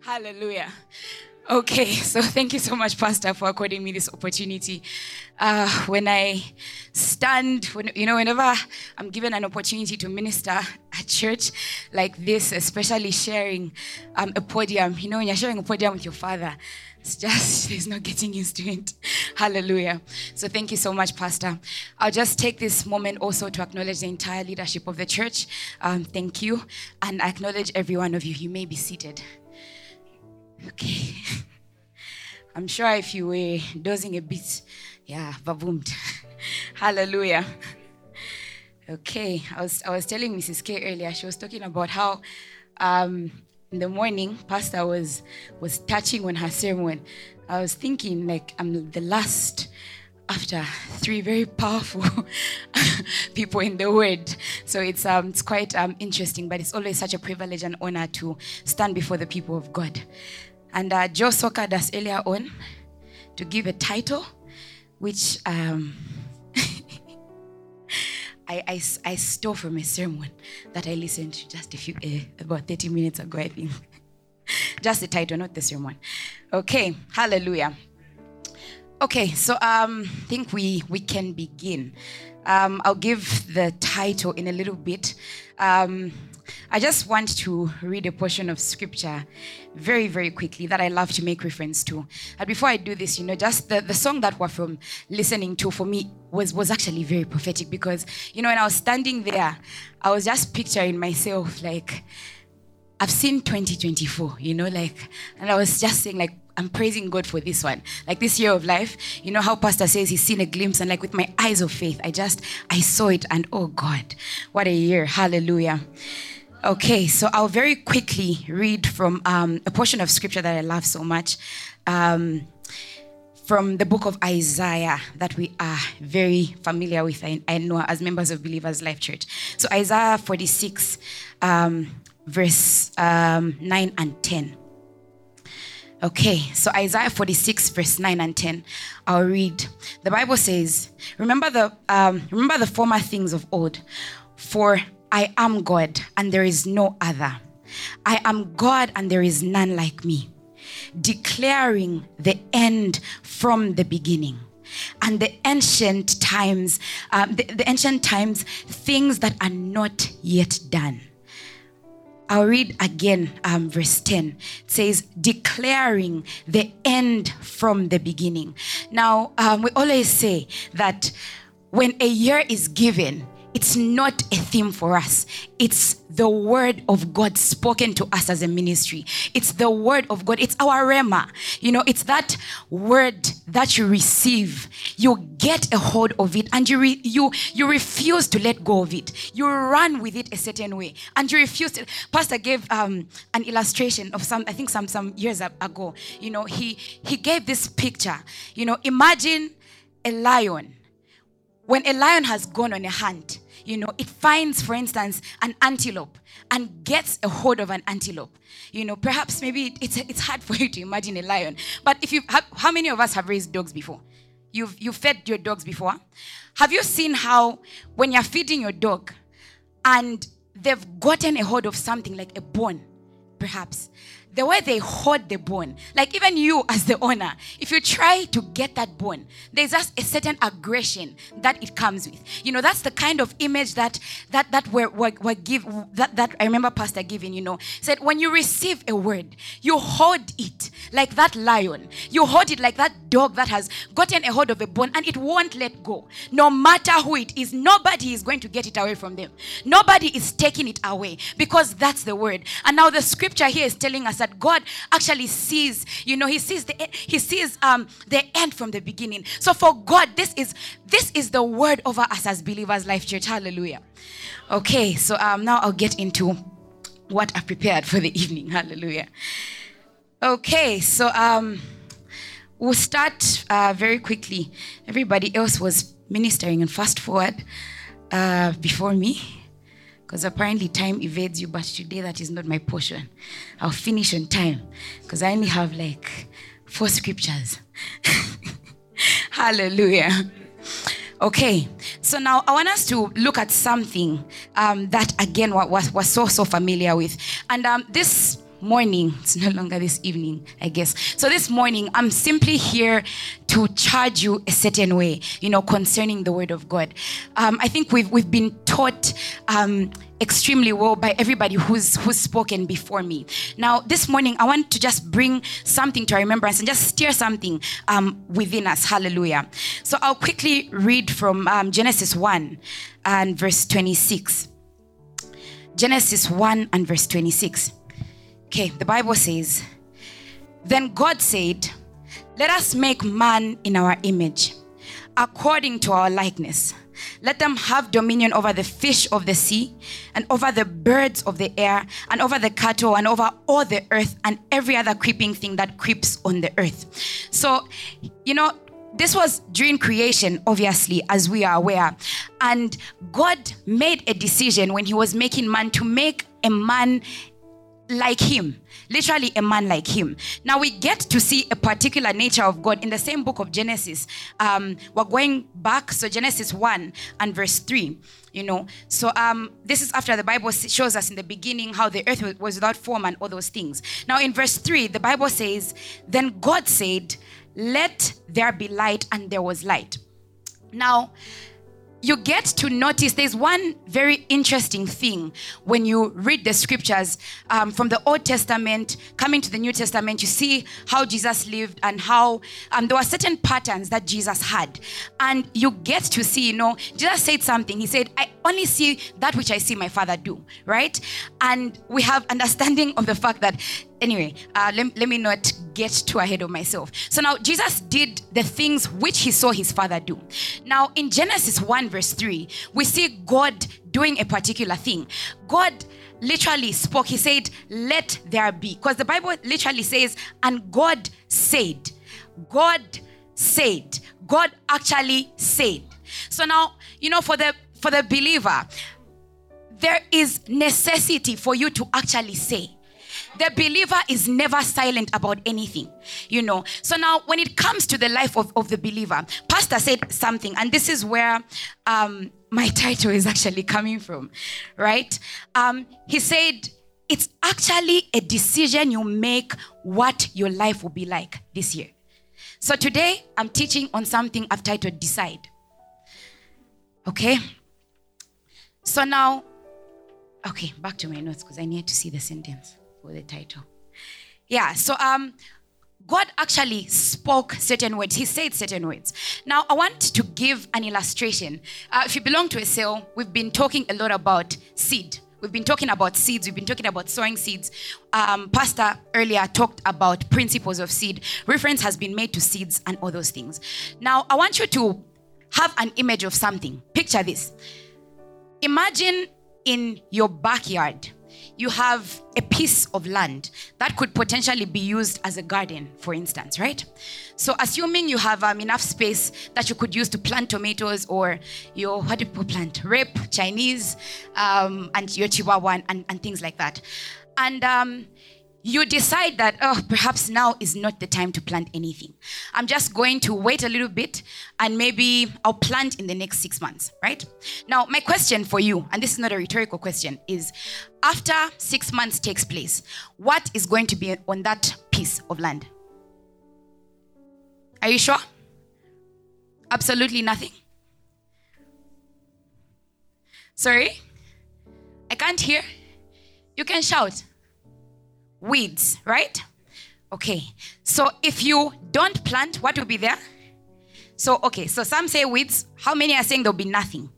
Hallelujah. Okay, so thank you so much, Pastor, for according me this opportunity. Uh, when I stand, when, you know, whenever I'm given an opportunity to minister at church like this, especially sharing um, a podium, you know, when you're sharing a podium with your father, it's just, there's no getting used to it. Hallelujah. So thank you so much, Pastor. I'll just take this moment also to acknowledge the entire leadership of the church. Um, thank you. And I acknowledge every one of you. You may be seated. Okay. I'm sure if you were dozing a bit, yeah, baboomed. Hallelujah. Okay, I was I was telling Mrs. K earlier. She was talking about how um, in the morning, Pastor was was touching on her sermon. I was thinking like I'm the last after three very powerful people in the word. So it's um it's quite um interesting, but it's always such a privilege and honor to stand before the people of God. And uh, Joe Soka does earlier on to give a title, which um, I, I, I stole from a sermon that I listened to just a few, uh, about 30 minutes ago, I think. just the title, not the sermon. Okay, hallelujah. Okay, so um, I think we, we can begin. Um, I'll give the title in a little bit. Um, I just want to read a portion of scripture very, very quickly that I love to make reference to. And before I do this, you know, just the, the song that we're from listening to for me was, was actually very prophetic because, you know, when I was standing there, I was just picturing myself like, I've seen 2024, you know, like, and I was just saying, like, I'm praising God for this one. Like this year of life, you know how Pastor says he's seen a glimpse, and like with my eyes of faith, I just, I saw it, and oh God, what a year. Hallelujah. Okay, so I'll very quickly read from um, a portion of scripture that I love so much. Um, from the book of Isaiah that we are very familiar with, I, I know, as members of Believers Life Church. So, Isaiah 46, um, verse um, 9 and 10. Okay, so Isaiah 46, verse 9 and 10. I'll read. The Bible says, Remember the, um, remember the former things of old, for I am God and there is no other. I am God and there is none like me, declaring the end from the beginning and the ancient times, um, the, the ancient times, things that are not yet done. I'll read again um, verse 10. It says, declaring the end from the beginning. Now, um, we always say that when a year is given, it's not a theme for us. It's the word of God spoken to us as a ministry. It's the word of God. It's our rhema. You know, it's that word that you receive. You get a hold of it and you re- you you refuse to let go of it. You run with it a certain way and you refuse to. Pastor gave um, an illustration of some I think some some years ago. You know, he he gave this picture. You know, imagine a lion when a lion has gone on a hunt, you know, it finds, for instance, an antelope and gets a hold of an antelope. You know, perhaps maybe it's, it's hard for you to imagine a lion. But if you have, how many of us have raised dogs before? You've, you've fed your dogs before? Have you seen how when you're feeding your dog and they've gotten a hold of something like a bone, perhaps, the way they hold the bone, like even you as the owner, if you try to get that bone, there's just a certain aggression that it comes with. You know, that's the kind of image that that that we're, we're, we're give that that I remember Pastor giving. You know, said when you receive a word, you hold it like that lion. You hold it like that dog that has gotten a hold of a bone and it won't let go. No matter who it is, nobody is going to get it away from them. Nobody is taking it away because that's the word. And now the scripture here is telling us that that God actually sees, you know, He sees the He sees um the end from the beginning. So for God, this is this is the word over us as believers, Life Church. Hallelujah. Okay, so um now I'll get into what I've prepared for the evening. Hallelujah. Okay, so um we'll start uh, very quickly. Everybody else was ministering and fast forward uh, before me because apparently time evades you, but today that is not my portion. I'll finish on time because I only have like four scriptures. Hallelujah. Okay, so now I want us to look at something um, that again we're, we're, so so familiar with, and um, this morning, it's no longer this evening, I guess. So this morning, I'm simply here to charge you a certain way, you know, concerning the word of God. Um, I think we've we've been taught um, extremely well by everybody who's who's spoken before me. Now, this morning, I want to just bring something to our remembrance and just stir something um, within us. Hallelujah. So I'll quickly read from um, Genesis 1 and verse 26. Genesis 1 and verse 26. Okay, the Bible says, Then God said, Let us make man in our image, according to our likeness. Let them have dominion over the fish of the sea, and over the birds of the air, and over the cattle, and over all the earth, and every other creeping thing that creeps on the earth. So, you know, this was during creation, obviously, as we are aware. And God made a decision when He was making man to make a man like him. Literally a man like him. Now we get to see a particular nature of god in the same book of genesis. Um, we're going back so genesis 1 and verse 3 you know. So um, this is after the bible shows us in the beginning how the earth was without form and all those things. Now in verse 3 the bible says then god said let there be light and there was light. Now you get to notice there's one very interesting thing when you read the scriptures um, from the Old Testament coming to the New Testament. You see how Jesus lived and how um, there were certain patterns that Jesus had, and you get to see. You know, Jesus said something. He said, "I only see that which I see my Father do." Right, and we have understanding of the fact that anyway, uh, let, let me not get too ahead of myself. So now Jesus did the things which he saw his father do. Now in Genesis 1, verse 3, we see God doing a particular thing. God literally spoke, he said, Let there be. Because the Bible literally says, and God said, God said, God actually said. So now, you know, for the for the believer, there is necessity for you to actually say the believer is never silent about anything, you know. So now, when it comes to the life of, of the believer, Pastor said something, and this is where um, my title is actually coming from, right? Um, he said, It's actually a decision you make what your life will be like this year. So today, I'm teaching on something I've titled Decide. Okay? So now, okay, back to my notes because I need to see the sentence for the title. Yeah, so um God actually spoke certain words. He said certain words. Now, I want to give an illustration. Uh, if you belong to a cell, we've been talking a lot about seed. We've been talking about seeds. We've been talking about sowing seeds. Um, Pastor earlier talked about principles of seed. Reference has been made to seeds and all those things. Now, I want you to have an image of something. Picture this. Imagine in your backyard you have a piece of land that could potentially be used as a garden, for instance, right? So, assuming you have um, enough space that you could use to plant tomatoes or your, what do people plant? Rape, Chinese, um, and your chibwabwa, and, and, things like that. And um, you decide that, oh, perhaps now is not the time to plant anything. I'm just going to wait a little bit and maybe I'll plant in the next six months, right? Now, my question for you, and this is not a rhetorical question, is after six months takes place, what is going to be on that piece of land? Are you sure? Absolutely nothing. Sorry? I can't hear. You can shout weeds, right? Okay. So if you don't plant, what will be there? So, okay, so some say weeds. How many are saying there'll be nothing?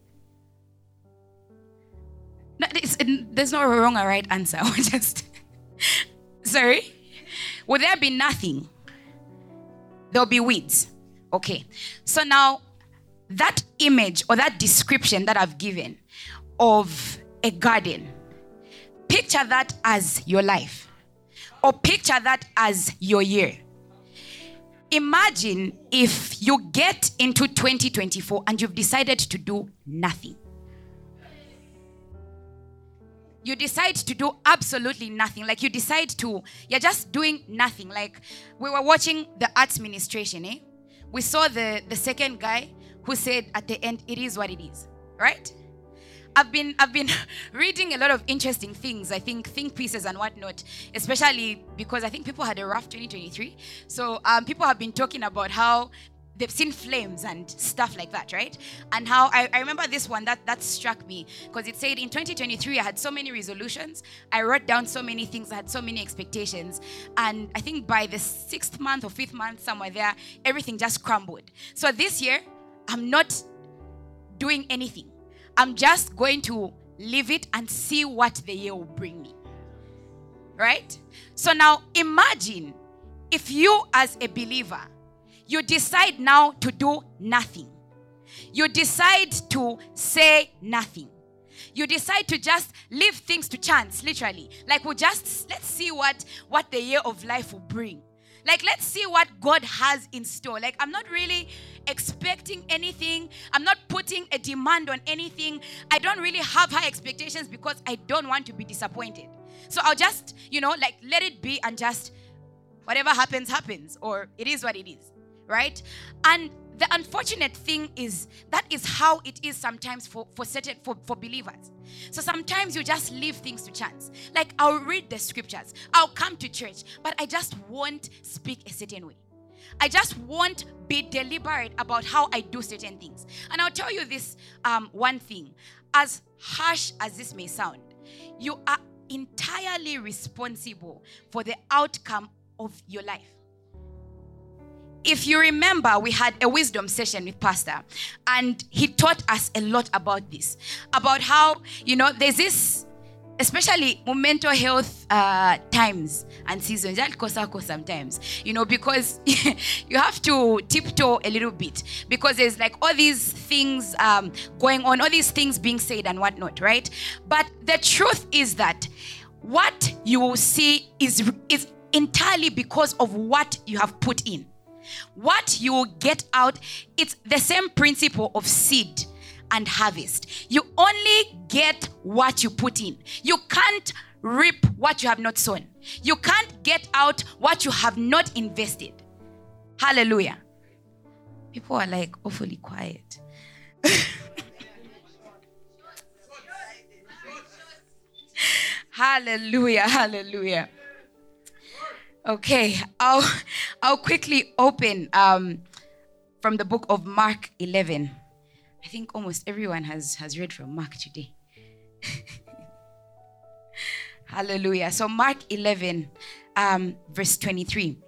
No, there's no wrong or right answer. just, sorry? Will there be nothing? There'll be weeds. Okay. So now, that image or that description that I've given of a garden, picture that as your life or picture that as your year. Imagine if you get into 2024 and you've decided to do nothing. You decide to do absolutely nothing. Like you decide to, you're just doing nothing. Like we were watching the arts ministration, eh? We saw the, the second guy who said at the end, it is what it is, right? I've been I've been reading a lot of interesting things. I think think pieces and whatnot, especially because I think people had a rough 2023. So um, people have been talking about how they've seen flames and stuff like that, right? And how I, I remember this one that that struck me because it said in 2023 I had so many resolutions, I wrote down so many things, I had so many expectations, and I think by the sixth month or fifth month somewhere there, everything just crumbled. So this year I'm not doing anything. I'm just going to leave it and see what the year will bring me. Right? So now imagine if you, as a believer, you decide now to do nothing. You decide to say nothing. You decide to just leave things to chance, literally. Like we'll just let's see what what the year of life will bring. Like let's see what God has in store. Like I'm not really expecting anything. I'm not putting a demand on anything. I don't really have high expectations because I don't want to be disappointed. So I'll just, you know, like let it be and just whatever happens happens or it is what it is right? And the unfortunate thing is that is how it is sometimes for, for certain for, for believers. So sometimes you just leave things to chance. Like I'll read the scriptures, I'll come to church, but I just won't speak a certain way. I just won't be deliberate about how I do certain things. And I'll tell you this um, one thing as harsh as this may sound, you are entirely responsible for the outcome of your life if you remember, we had a wisdom session with Pastor, and he taught us a lot about this about how, you know, there's this, especially mental health uh, times and seasons, that kosako sometimes, you know, because you have to tiptoe a little bit because there's like all these things um, going on, all these things being said and whatnot, right? But the truth is that what you will see is, is entirely because of what you have put in. What you get out, it's the same principle of seed and harvest. You only get what you put in. You can't reap what you have not sown. You can't get out what you have not invested. Hallelujah. People are like awfully quiet. hallelujah, hallelujah. Okay, I'll, I'll quickly open um, from the book of Mark 11. I think almost everyone has, has read from Mark today. Hallelujah. So, Mark 11, um, verse 23.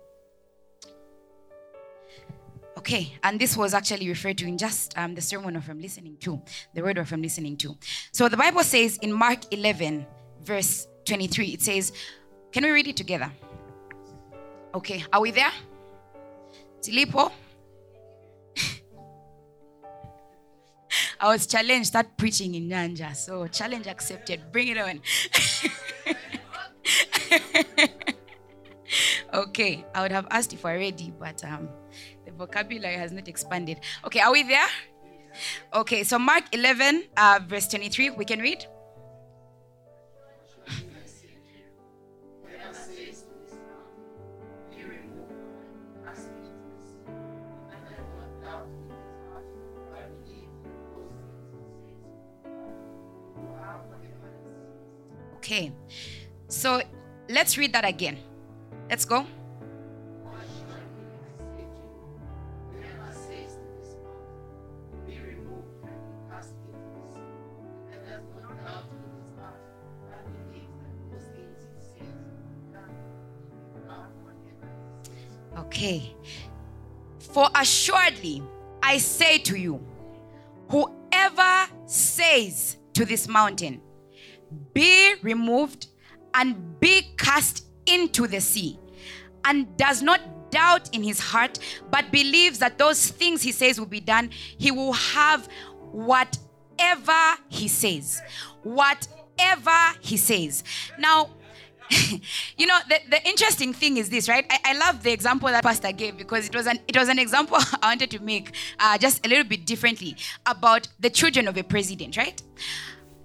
Okay, and this was actually referred to in just um, the sermon from listening to, the word from listening to. So, the Bible says in Mark 11, verse 23, it says, Can we read it together? Okay, are we there? Tilipo? I was challenged, start preaching in Nyanja. So, challenge accepted. Bring it on. okay, I would have asked if we're ready, but um, the vocabulary has not expanded. Okay, are we there? Okay, so Mark 11, uh, verse 23, we can read. Okay. So let's read that again. Let's go. Okay. For assuredly, I say to you, whoever says to this mountain, be removed and be cast into the sea, and does not doubt in his heart, but believes that those things he says will be done, he will have whatever he says. Whatever he says. Now, you know the, the interesting thing is this right I, I, love the example that pastor gave because it was an it was an example i wanted to make uh, just a little bit differently about the children of a president right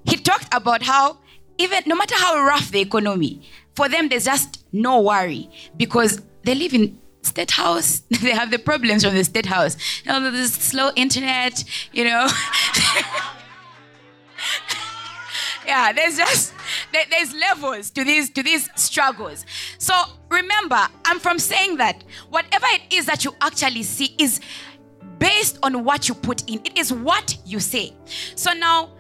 he talked about how even no matter how rough the economy, for them there's just no worry because they live in state house. they have the problems from the state house. You know, there's slow internet, you know. yeah, there's just there, there's levels to these to these struggles. So remember, I'm from saying that whatever it is that you actually see is based on what you put in. It is what you say. So now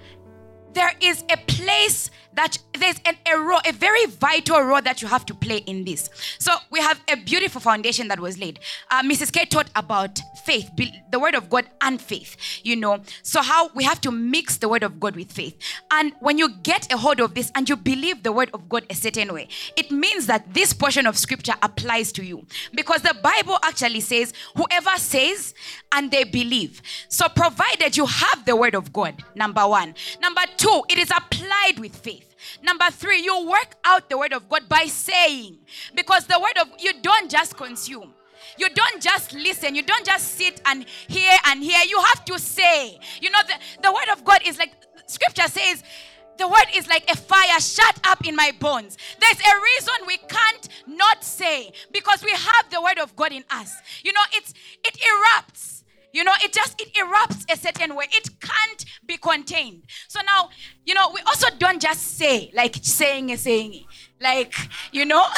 there is a place that there's an, a role, a very vital role that you have to play in this. So we have a beautiful foundation that was laid. Uh, Mrs. K taught about faith, the word of God and faith, you know. So how we have to mix the word of God with faith. And when you get a hold of this and you believe the word of God a certain way, it means that this portion of scripture applies to you. Because the Bible actually says, whoever says and they believe. So provided you have the word of God, number one. Number two, it is applied with faith. Number three, you work out the word of God by saying. Because the word of you don't just consume. You don't just listen. You don't just sit and hear and hear. You have to say. You know, the, the word of God is like scripture says, the word is like a fire shut up in my bones. There's a reason we can't not say because we have the word of God in us. You know, it's it erupts. You know, it just it erupts a certain way. It can't be contained. So now, you know, we also don't just say like saying and saying, like you know.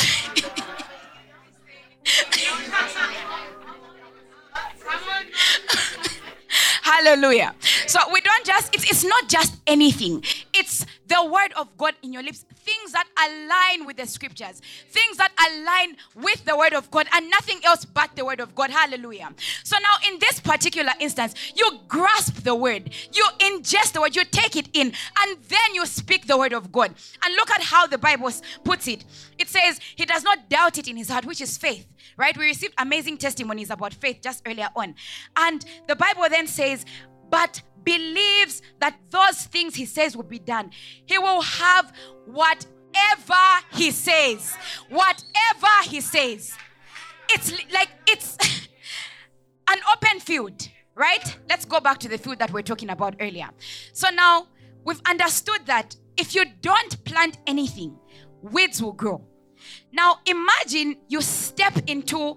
Hallelujah. So we don't just, it's, it's not just anything, it's the word of God in your lips. Things that align with the scriptures, things that align with the word of God, and nothing else but the word of God. Hallelujah. So now, in this particular instance, you grasp the word, you ingest the word, you take it in, and then you speak the word of God. And look at how the Bible puts it it says, He does not doubt it in his heart, which is faith right? We received amazing testimonies about faith just earlier on. And the Bible then says, but believes that those things he says will be done. He will have whatever he says. Whatever he says. It's like it's an open field, right? Let's go back to the field that we we're talking about earlier. So now we've understood that if you don't plant anything, weeds will grow. Now imagine you step into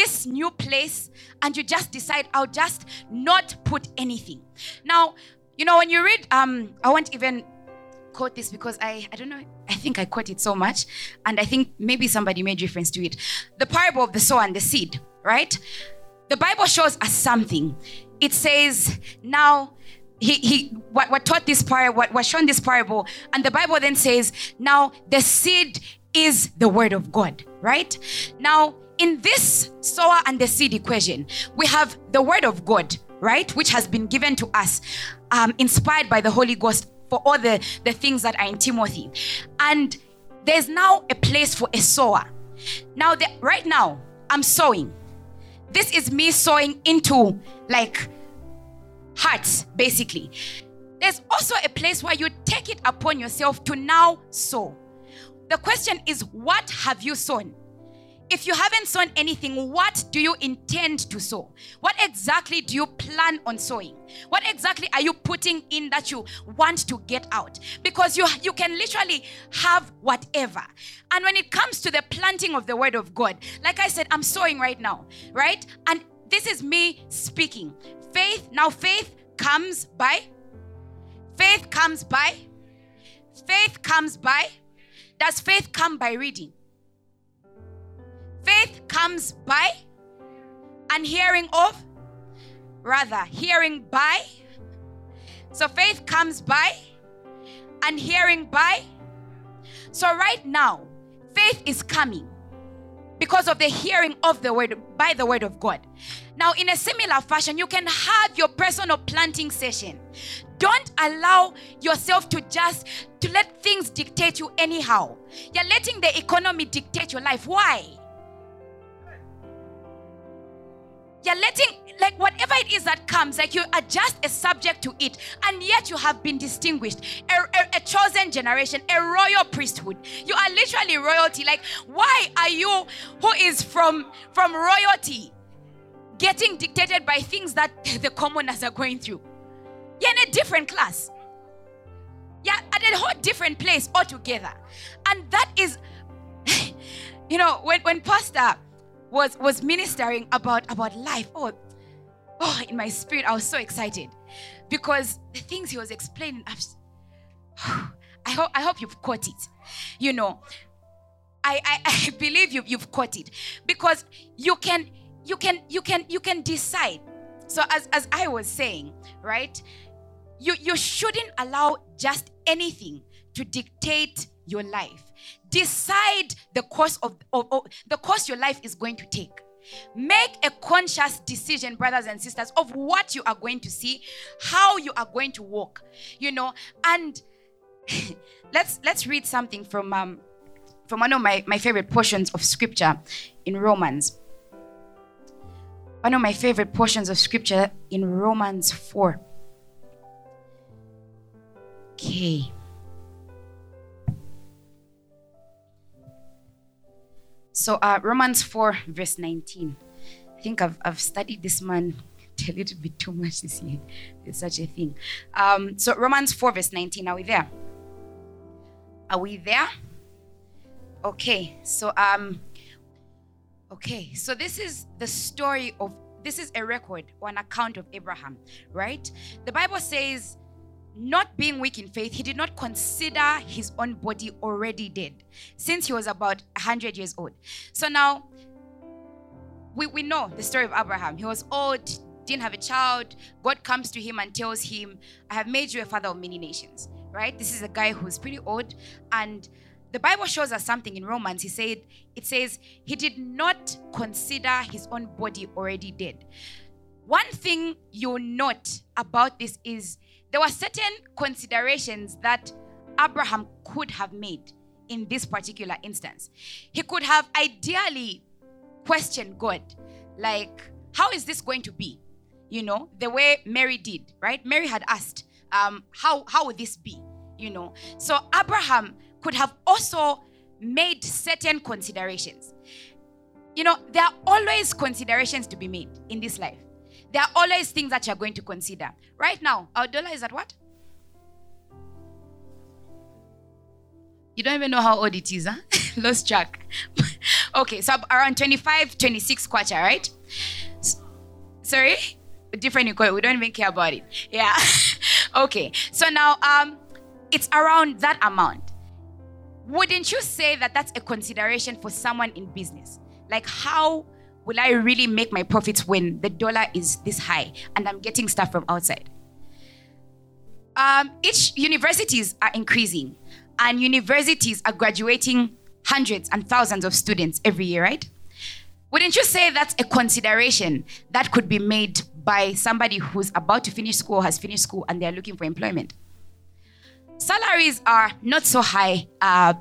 this new place and you just decide I'll just not put anything. Now, you know when you read um I won't even quote this because I I don't know I think I quote it so much and I think maybe somebody made reference to it. The parable of the sower and the seed, right? The Bible shows us something. It says now he, he what, what taught this parable, what was shown this parable, and the Bible then says, now the seed is the word of God, right? Now, in this sower and the seed equation, we have the word of God, right? Which has been given to us, um, inspired by the Holy Ghost for all the, the things that are in Timothy. And there's now a place for a sower. Now, the, right now, I'm sowing. This is me sowing into like hearts, basically. There's also a place where you take it upon yourself to now sow. The question is, what have you sown? If you haven't sown anything, what do you intend to sow? What exactly do you plan on sowing? What exactly are you putting in that you want to get out? Because you, you can literally have whatever. And when it comes to the planting of the word of God, like I said, I'm sowing right now, right? And this is me speaking. Faith, now faith comes by, faith comes by, faith comes by does faith come by reading? Faith comes by and hearing of, rather, hearing by. So faith comes by and hearing by. So right now, faith is coming because of the hearing of the word by the word of God. Now, in a similar fashion, you can have your personal planting session. Don't allow yourself to just to let things dictate you anyhow. You're letting the economy dictate your life. Why? You're letting like whatever it is that comes, like you are just a subject to it, and yet you have been distinguished, a, a, a, chosen generation, a royal priesthood. You are literally royalty. Like, why are you, who is from from royalty, getting dictated by things that the commoners are going through? You're in a different class. You're at a whole different place altogether, and that is, you know, when when Pastor was was ministering about about life. Oh, oh, in my spirit, I was so excited because the things he was explaining, I I hope I hope you've caught it. You know, I, I, I believe you you've caught it because you can you can you can you can decide. So as as I was saying, right? You you shouldn't allow just anything to dictate your life. Decide the course of, of, of the course your life is going to take. Make a conscious decision, brothers and sisters, of what you are going to see, how you are going to walk, you know. And let's let's read something from um, from one of my, my favorite portions of scripture in Romans. One of my favorite portions of scripture in Romans 4. Okay. So, uh, Romans 4, verse 19. I think I've, I've studied this man a little bit too much this year. There's such a thing. Um, so, Romans 4, verse 19. Are we there? Are we there? Okay. So, um, okay. So, this is the story of, this is a record or an account of Abraham, right? The Bible says not being weak in faith, he did not consider his own body already dead since he was about 100 years old. So now, we, we know the story of Abraham. He was old, didn't have a child. God comes to him and tells him, I have made you a father of many nations, right? This is a guy who's pretty old. And the Bible shows us something in Romans. He said, it says, he did not consider his own body already dead. One thing you'll note about this is there were certain considerations that Abraham could have made in this particular instance. He could have ideally questioned God, like, how is this going to be? You know, the way Mary did, right? Mary had asked, um, how, how would this be? You know, so Abraham could have also made certain considerations. You know, there are always considerations to be made in this life. There are always things that you're going to consider. Right now, our dollar is at what? You don't even know how old it is, huh? Lost track. okay, so around 25, 26 kwacha, right? sorry? Different you. We don't even care about it. Yeah. okay. So now um it's around that amount. Wouldn't you say that that's a consideration for someone in business? Like how will I really make my profits when the dollar is this high and I'm getting stuff from outside? Um, each universities are increasing, and universities are graduating hundreds and thousands of students every year, right? Wouldn't you say that's a consideration that could be made by somebody who's about to finish school, has finished school, and they're looking for employment? Salaries are not so high, uh,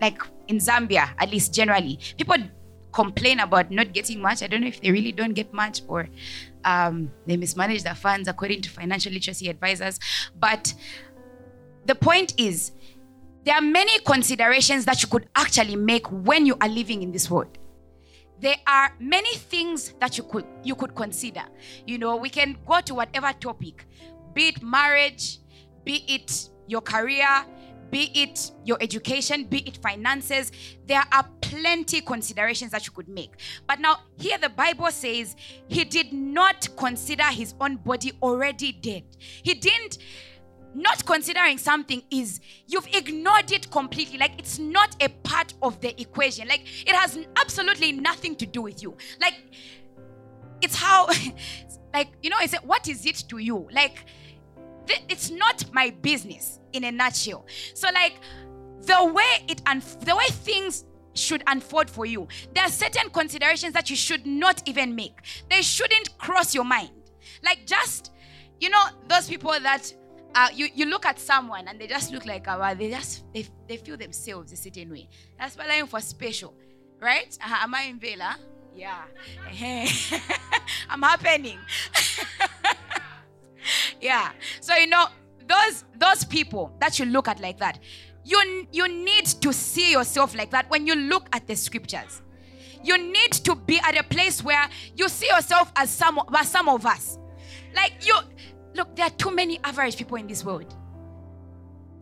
like in Zambia, at least generally. People complain about not getting much. I don't know if they really don't get much or um, they mismanage their funds according to financial literacy advisors. But the point is, there are many considerations that you could actually make when you are living in this world. There are many things that you could you could consider. You know, we can go to whatever topic, be it marriage, be it your career, be it your education, be it finances, there are plenty considerations that you could make. But now, here the Bible says he did not consider his own body already dead. He didn't not considering something is you've ignored it completely like it's not a part of the equation like it has absolutely nothing to do with you like it's how like you know is it what is it to you like it's not my business in a nutshell. So like the way it and the way things should unfold for you, there are certain considerations that you should not even make. They shouldn't cross your mind. Like just you know those people that uh, you, you look at someone and they just look like uh, they just they, they feel themselves a certain way. That's why I'm for special, right? Uh, am I in Vela? Yeah, I'm happening. yeah. So you know those those people that you look at like that, you you need to see yourself like that when you look at the scriptures. You need to be at a place where you see yourself as some as some of us. Like you look, there are too many average people in this world.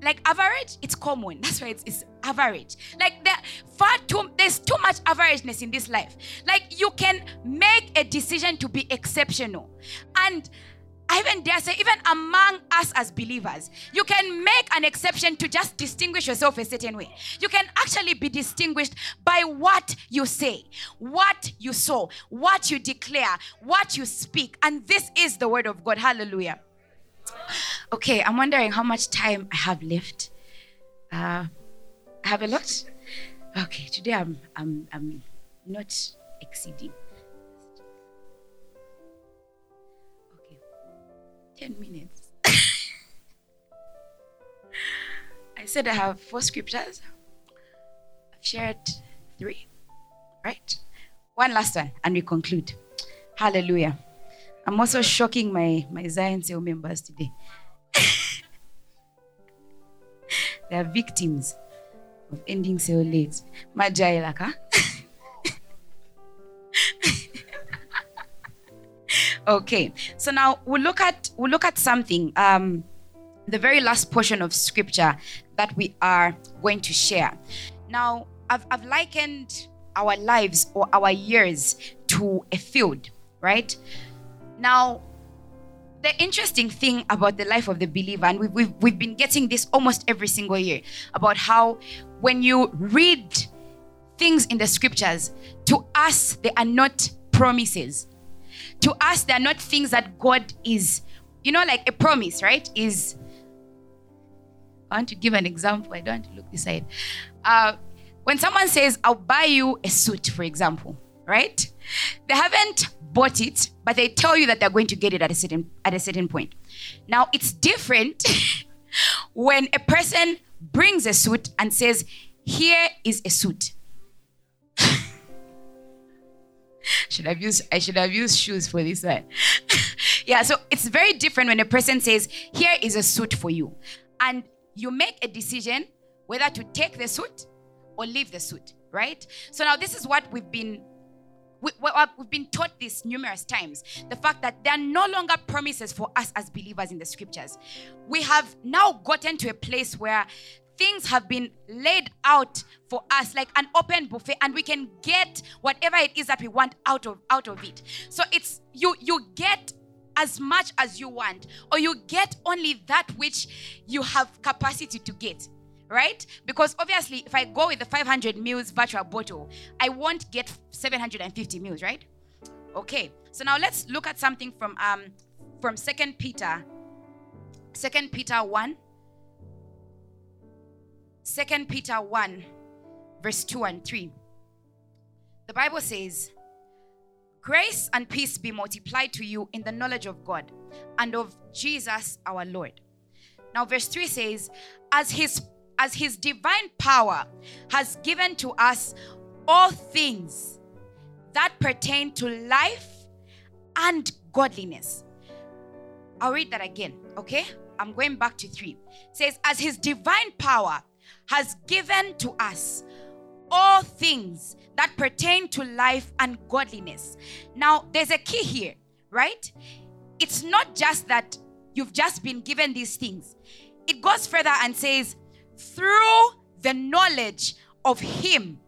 Like average, it's common. That's why it's, it's average. Like there far too there's too much averageness in this life. Like you can make a decision to be exceptional. And I even dare say, even among us as believers, you can make an exception to just distinguish yourself a certain way. You can actually be distinguished by what you say, what you sow, what you declare, what you speak. And this is the word of God. Hallelujah. Okay, I'm wondering how much time I have left. Uh, I have a lot. Okay, today I'm I'm I'm not exceeding. 10 minutes. I said I have four scriptures. I've shared three, right? One last one, and we conclude. Hallelujah. I'm also shocking my, my Zion Seal members today. they are victims of ending so late. Majailaka. okay, so now we'll look at we'll look at something. Um, the very last portion of scripture that we are going to share. Now, I've, I've likened our lives or our years to a field, right? Now, the interesting thing about the life of the believer, and we've, we've, we've been getting this almost every single year, about how when you read things in the scriptures, to us, they are not promises. To us, they are not things that God is, you know, like a promise, right? Is, I want to give an example. I don't want to look this side. Uh, when someone says, I'll buy you a suit, for example, right? They haven't bought it, but they tell you that they're going to get it at a certain at a certain point. Now it's different when a person brings a suit and says, "Here is a suit." should have used I should have used shoes for this one. yeah, so it's very different when a person says, "Here is a suit for you," and you make a decision whether to take the suit or leave the suit, right? So now this is what we've been we, have been taught this numerous times the fact that there are no longer promises for us as believers in the scriptures. We have now gotten to a place where things have been laid out for us like an open buffet and we can get whatever it is that we want out of out of it so it's you you get as much as you want or you get only that which you have capacity to get right? Because obviously, if I go with the 500 mils virtual bottle, I won't get 750 mils, right? Okay. So now let's look at something from um from Second Peter, Second Peter one. Second Peter one, verse two and three. The Bible says. Grace and peace be multiplied to you in the knowledge of God and of Jesus our Lord. Now, verse 3 says, As his as his divine power has given to us all things that pertain to life and godliness. I'll read that again, okay? I'm going back to three. It says, As his divine power has given to us all things that pertain to life and godliness. Now, there's a key here, right? It's not just that you've just been given these things, it goes further and says, through the knowledge of Him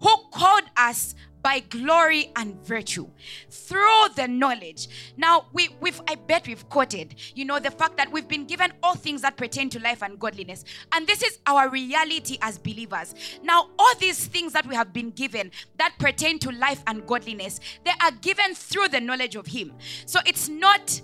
who called us by glory and virtue through the knowledge. Now we, we've i bet we've quoted you know the fact that we've been given all things that pertain to life and godliness. And this is our reality as believers. Now all these things that we have been given that pertain to life and godliness they are given through the knowledge of him. So it's not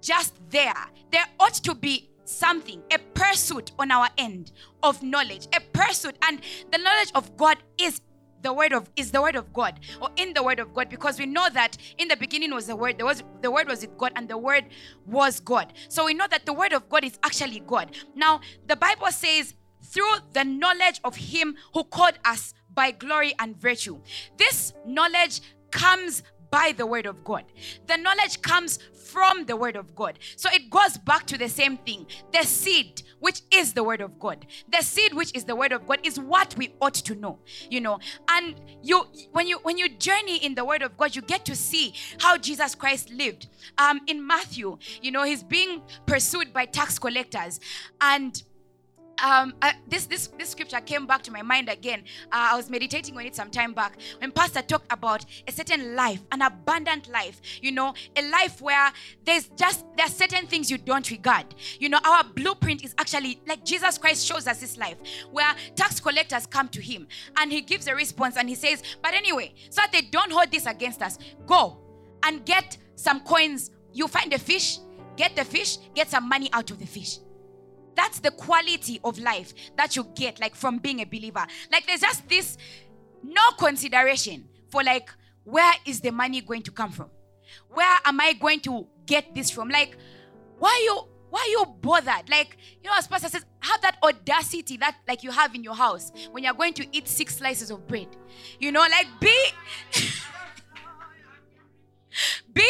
just there. There ought to be something, a pursuit on our end of knowledge, a pursuit, and the knowledge of God is the word of is the word of God or in the word of God because we know that in the beginning was the word there was the word was with God and the word was God. So we know that the word of God is actually God. Now the Bible says through the knowledge of him who called us by glory and virtue. This knowledge comes by the word of God. The knowledge comes from the word of God. So it goes back to the same thing. The seed, which is the word of God. The seed which is the word of God is what we ought to know, you know. And you when you when you journey in the word of God, you get to see how Jesus Christ lived. Um in Matthew, you know, he's being pursued by tax collectors and um, uh, this this this scripture came back to my mind again. Uh, I was meditating on it some time back when Pastor talked about a certain life, an abundant life. You know, a life where there's just there are certain things you don't regard. You know, our blueprint is actually like Jesus Christ shows us this life where tax collectors come to Him and He gives a response and He says, "But anyway, so that they don't hold this against us, go and get some coins. You find a fish, get the fish, get some money out of the fish." That's the quality of life that you get, like from being a believer. Like there's just this no consideration for like where is the money going to come from? Where am I going to get this from? Like, why you why are you bothered? Like, you know, as Pastor says, have that audacity that like you have in your house when you're going to eat six slices of bread. You know, like be be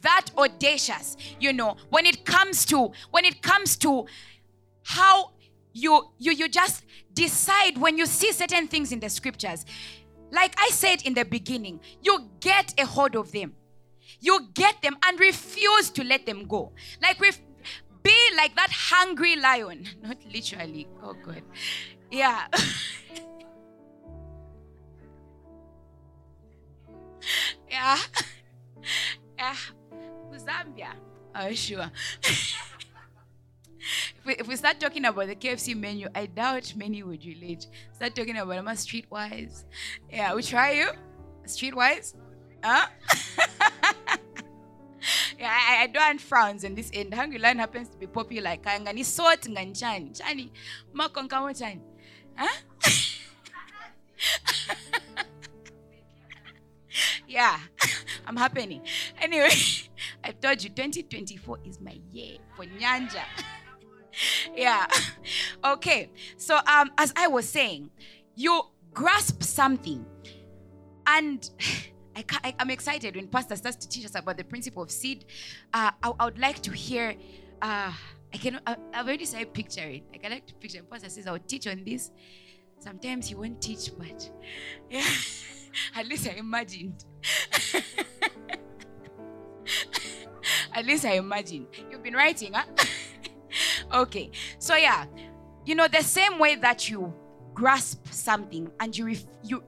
that audacious, you know, when it comes to when it comes to how you you you just decide when you see certain things in the scriptures. Like i said in the beginning you get a hold of them. You get them and refuse to let them go. Like ref- be like that hungry lion. Not literally oh god. Yeah. Yeah. Yeah. Zambia oh sure if we, start talking about the KFC menu, I doubt many would relate. Start talking about them streetwise. Yeah, we try you. Streetwise? Huh? yeah, I, I don't frowns in this end. Hungry Lion happens to be popular. Like ngani sort ngani chani. Chani. Makonkamo chani. Huh? yeah, I'm happening. Anyway, I told you 2024 is my year for Nyanja. yeah. Okay. So um as I was saying, you grasp something and I, I, am excited when Pastor starts to teach us about the principle of seed. Uh, I, I would like to hear. Uh, I can. I, I've already started picturing. I can like to picture. Pastor says, "I'll teach on this." Sometimes he won't teach, but yeah, at least I imagined. at least I imagined. You've been writing, huh? Okay. So yeah, you know the same way that you grasp something and you ref- you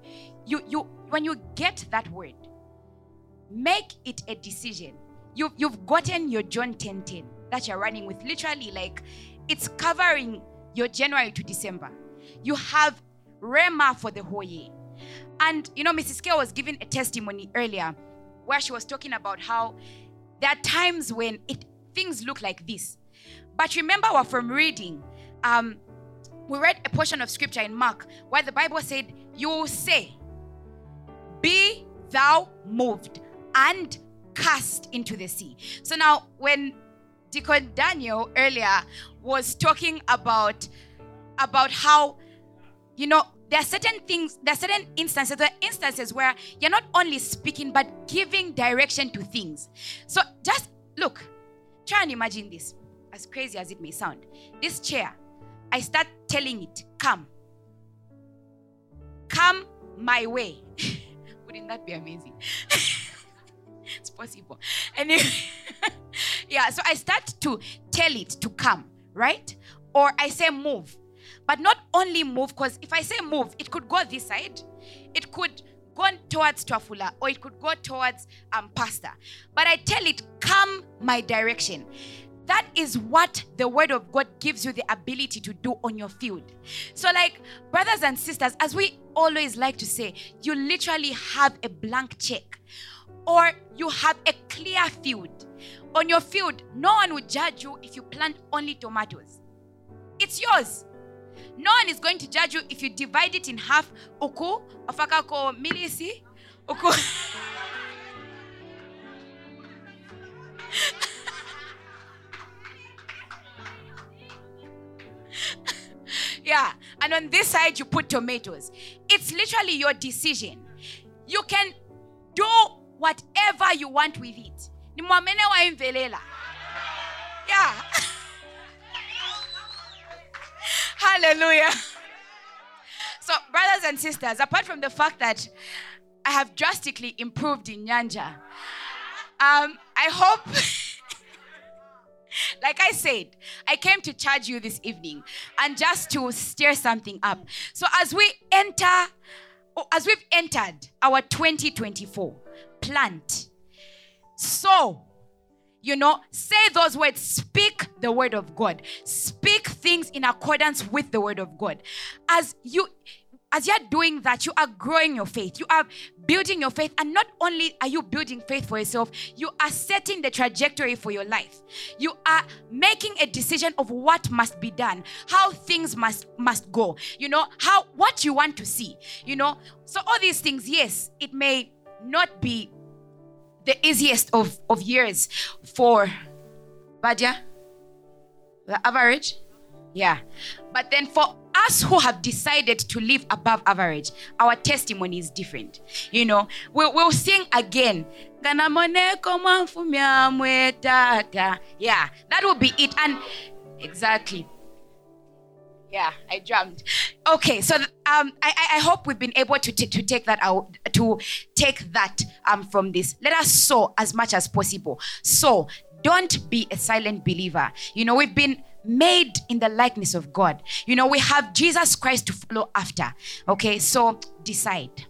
you you when you get that word, make it a decision. You've you've gotten your John 10 10 that you're running with. Literally, like it's covering your January to December. You have rhema for the whole year. And you know, Mrs. K was giving a testimony earlier where she was talking about how there are times when it things look like this. But remember, we're from reading. Um, we read a portion of scripture in Mark where the Bible said, You will say, Be thou moved and cast into the sea. So now, when Deacon Daniel earlier was talking about about how you know there are certain things there are certain instances there are instances where you're not only speaking but giving direction to things so just look try and imagine this as crazy as it may sound, this chair, I start telling it, come. Come my way. Wouldn't that be amazing? it's possible. Anyway, yeah, so I start to tell it to come, right? Or I say move. But not only move, because if I say move, it could go this side, it could go towards Twafula, or it could go towards um, Pastor. But I tell it, come my direction. That is what the word of God gives you the ability to do on your field. So, like, brothers and sisters, as we always like to say, you literally have a blank check or you have a clear field. On your field, no one will judge you if you plant only tomatoes. It's yours. No one is going to judge you if you divide it in half. Uku, ofakako milisi, uku. yeah. And on this side, you put tomatoes. It's literally your decision. You can do whatever you want with it. Yeah. Hallelujah. So, brothers and sisters, apart from the fact that I have drastically improved in Nyanja, um, I hope. like I said, I came to charge you this evening and just to stir something up. So as we enter, oh, as we've entered our 2024, plant, sow, you know, say those words, speak the word of God, speak things in accordance with the word of God. As you as you're doing that, you are growing your faith. You are building your faith. And not only are you building faith for yourself, you are setting the trajectory for your life. You are making a decision of what must be done, how things must must go. You know, how what you want to see. You know, so all these things, yes, it may not be the easiest of, of years for Badia, the average. Yeah. But then for us who have decided to live above average, our testimony is different. You know, we'll, we'll sing again. Yeah, that will be it. And exactly. Yeah, I jumped. Okay, so um, I, I hope we've been able to, t- to take that out, to take that um, from this. Let us sow as much as possible. So don't be a silent believer. You know, we've been made in the likeness of God. You know, we have Jesus Christ to follow after. Okay, so decide.